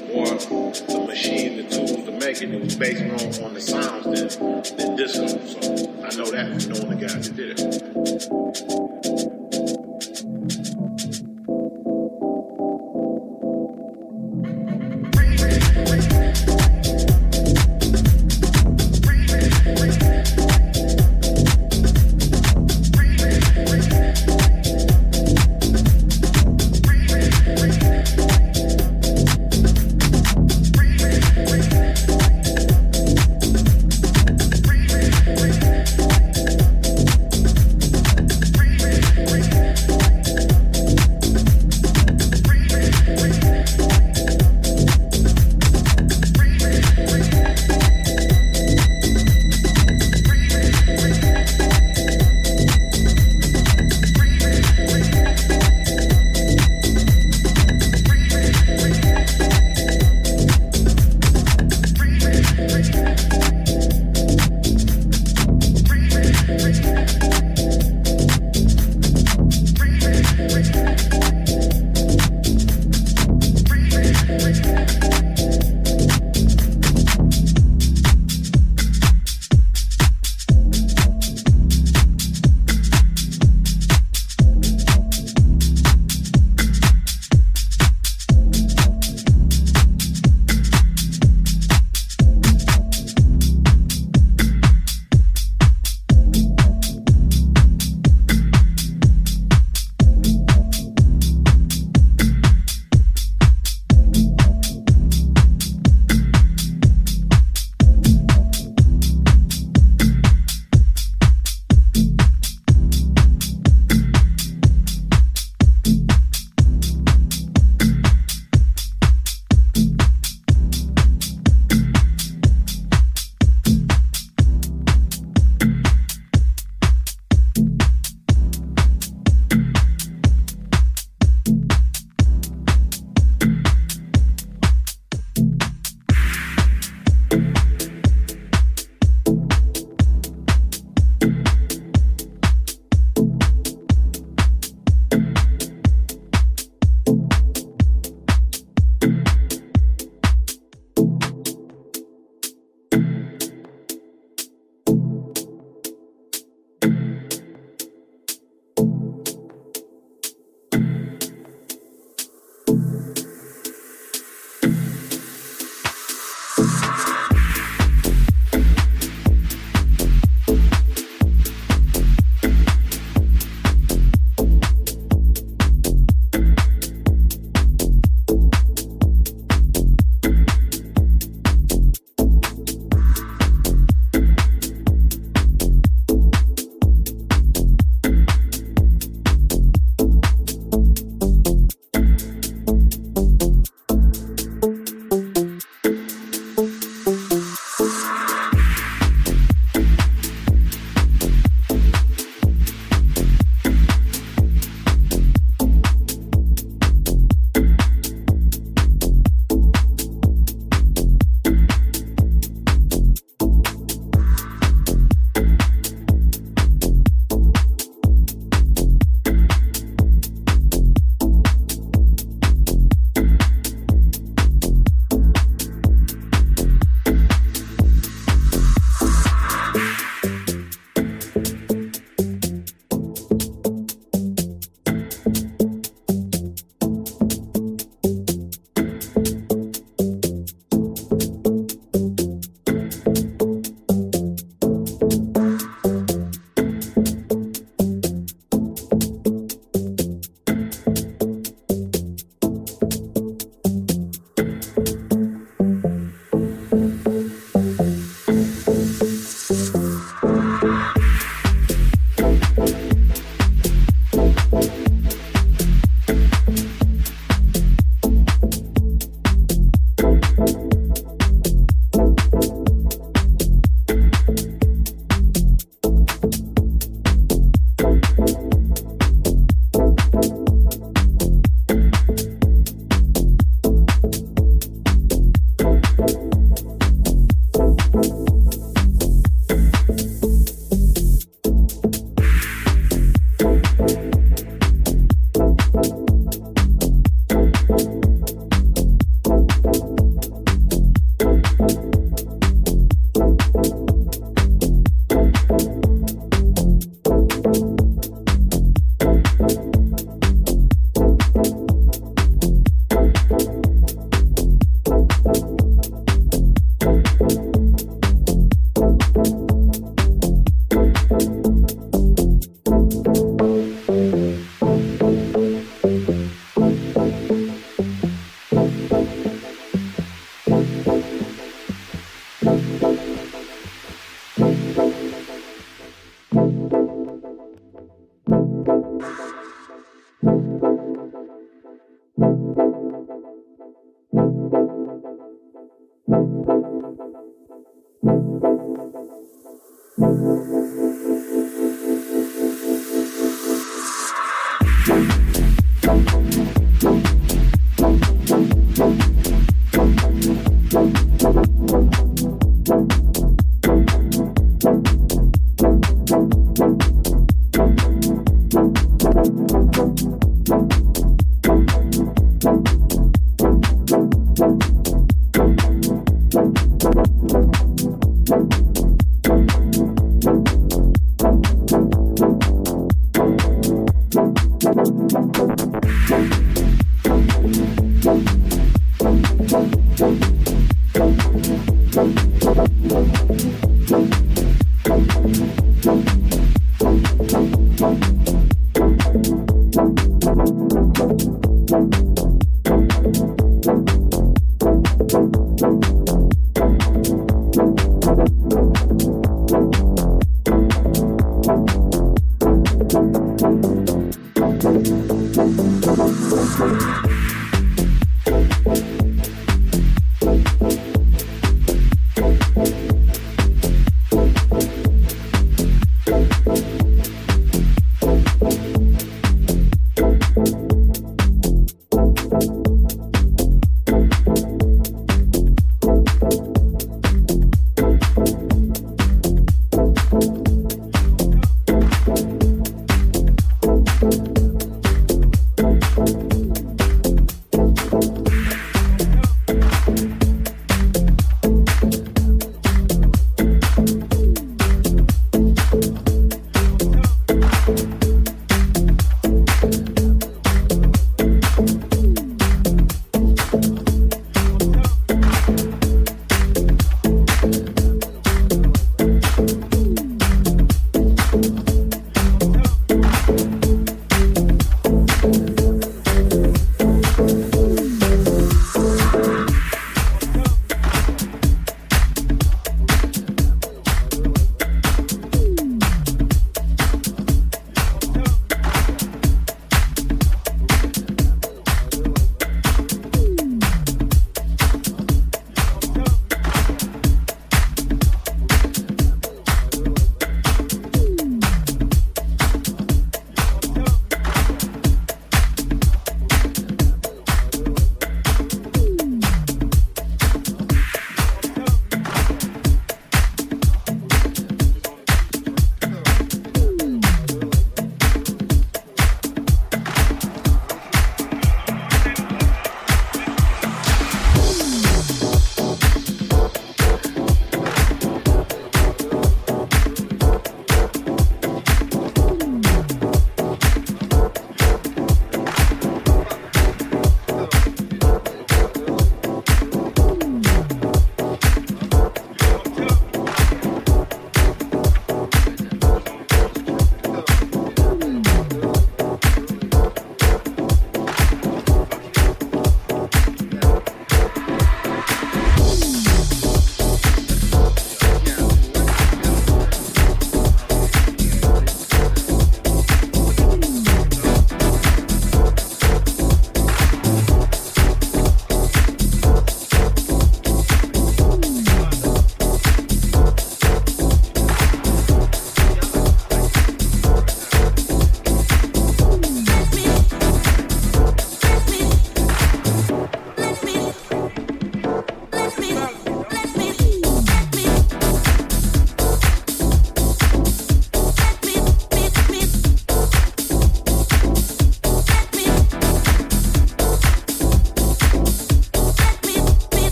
One, the machine, the tool to make it, it was based on, on the sounds that, that this. So I know that from knowing the guys that did it.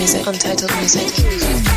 Music. Untitled Music.